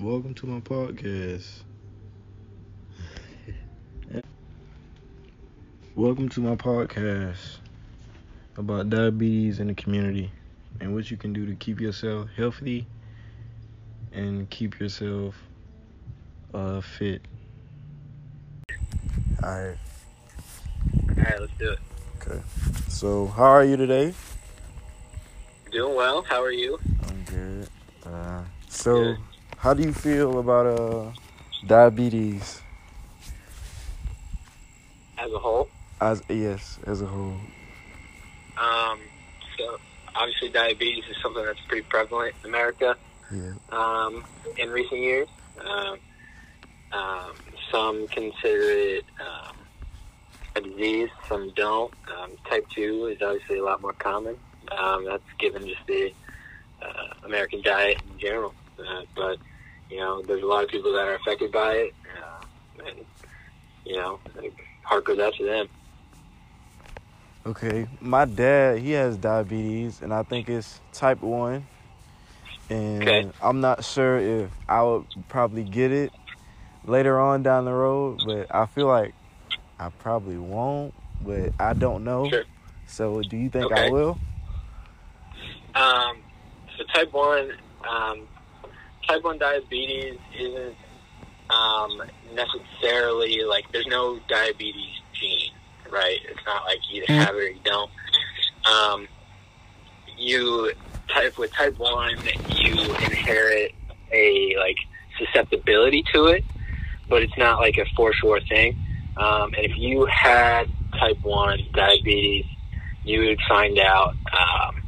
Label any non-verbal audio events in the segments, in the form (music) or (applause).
Welcome to my podcast. Welcome to my podcast about diabetes in the community and what you can do to keep yourself healthy and keep yourself uh, fit. All right. All right, let's do it. Okay. So, how are you today? Doing well. How are you? I'm good. Uh, so, Good. How do you feel about uh diabetes As a whole, as yes as a whole? um, so obviously diabetes is something that's pretty prevalent in America Yeah. um, in recent years. Um, um, some consider it um, a disease, some don't. Um, type two is obviously a lot more common. Um, that's given just the uh, American diet in general. Uh, but you know, there's a lot of people that are affected by it, uh, and you know, like, heart goes out to them. Okay, my dad he has diabetes, and I think it's type one. And Okay. I'm not sure if I would probably get it later on down the road, but I feel like I probably won't. But I don't know. Sure. So, do you think I will? Um, so type one, um, type one diabetes isn't um, necessarily like there's no diabetes gene, right? It's not like you either have it or you don't. Um, you type with type one, you inherit a like susceptibility to it, but it's not like a for sure thing. Um, and if you had type one diabetes, you would find out. Um,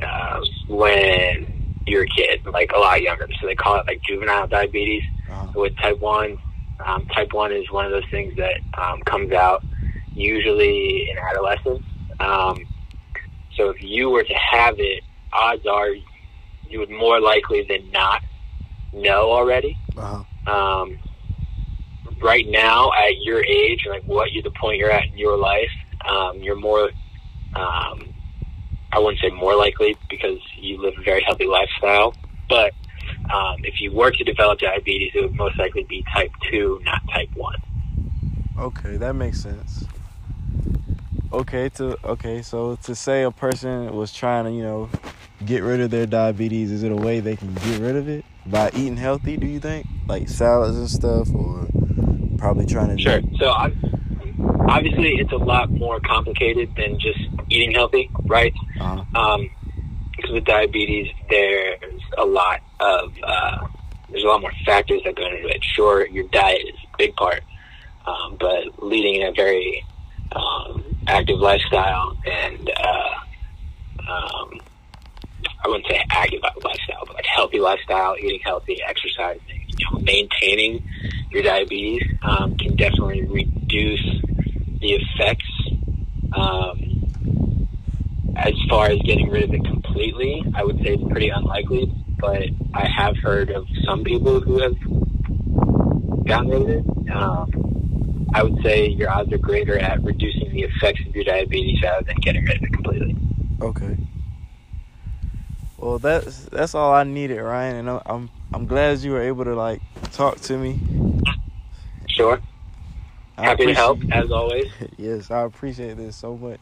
uh, when you're a kid, like a lot younger. So they call it like juvenile diabetes. Uh-huh. With type one, um, type one is one of those things that um, comes out usually in adolescence. Um, so if you were to have it, odds are you would more likely than not know already. Uh-huh. Um, right now, at your age, like what you the point you're at in your life, um, you're more. Um, I wouldn't say more likely because you live a very healthy lifestyle, but um, if you were to develop diabetes, it would most likely be type two, not type one. Okay, that makes sense. Okay, to okay, so to say a person was trying to, you know, get rid of their diabetes, is it a way they can get rid of it by eating healthy? Do you think, like salads and stuff, or probably trying to? Sure. So I, obviously, it's a lot more complicated than just eating healthy, right? Uh, um, because with diabetes, there's a lot of uh, there's a lot more factors that go into it. Sure, your diet is a big part, um, but leading a very um, active lifestyle and uh, um, I wouldn't say active lifestyle, but like healthy lifestyle, eating healthy, exercising, you know, maintaining your diabetes um, can definitely reduce the effects. Um, as far as getting rid of it completely, I would say it's pretty unlikely, but I have heard of some people who have gotten rid of it. Um, I would say your odds are greater at reducing the effects of your diabetes rather than getting rid of it completely. okay. Well, that's that's all I needed, Ryan, and I'm I'm, I'm glad you were able to like talk to me. Sure. I Happy to help, as always. (laughs) yes, I appreciate this so much.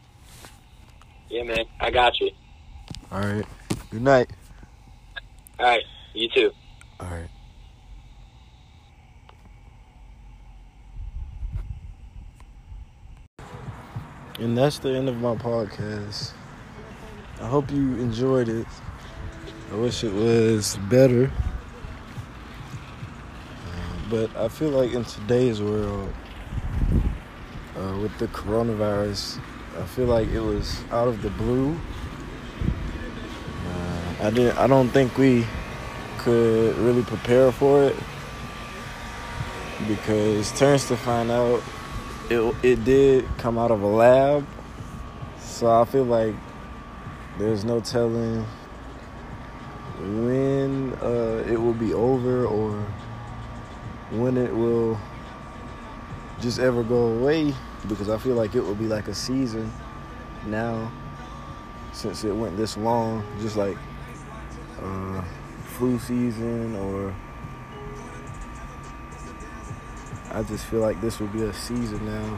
Yeah, man. I got you. All right. Good night. All right. You too. All right. And that's the end of my podcast. I hope you enjoyed it. I wish it was better. Uh, but I feel like in today's world, uh, with the coronavirus, I feel like it was out of the blue. Uh, I didn't. I don't think we could really prepare for it because turns to find out it it did come out of a lab so i feel like there's no telling when uh, it will be over or when it will just ever go away because I feel like it would be like a season now since it went this long, just like uh, flu season or I just feel like this will be a season now.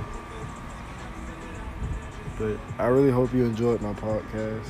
But I really hope you enjoyed my podcast.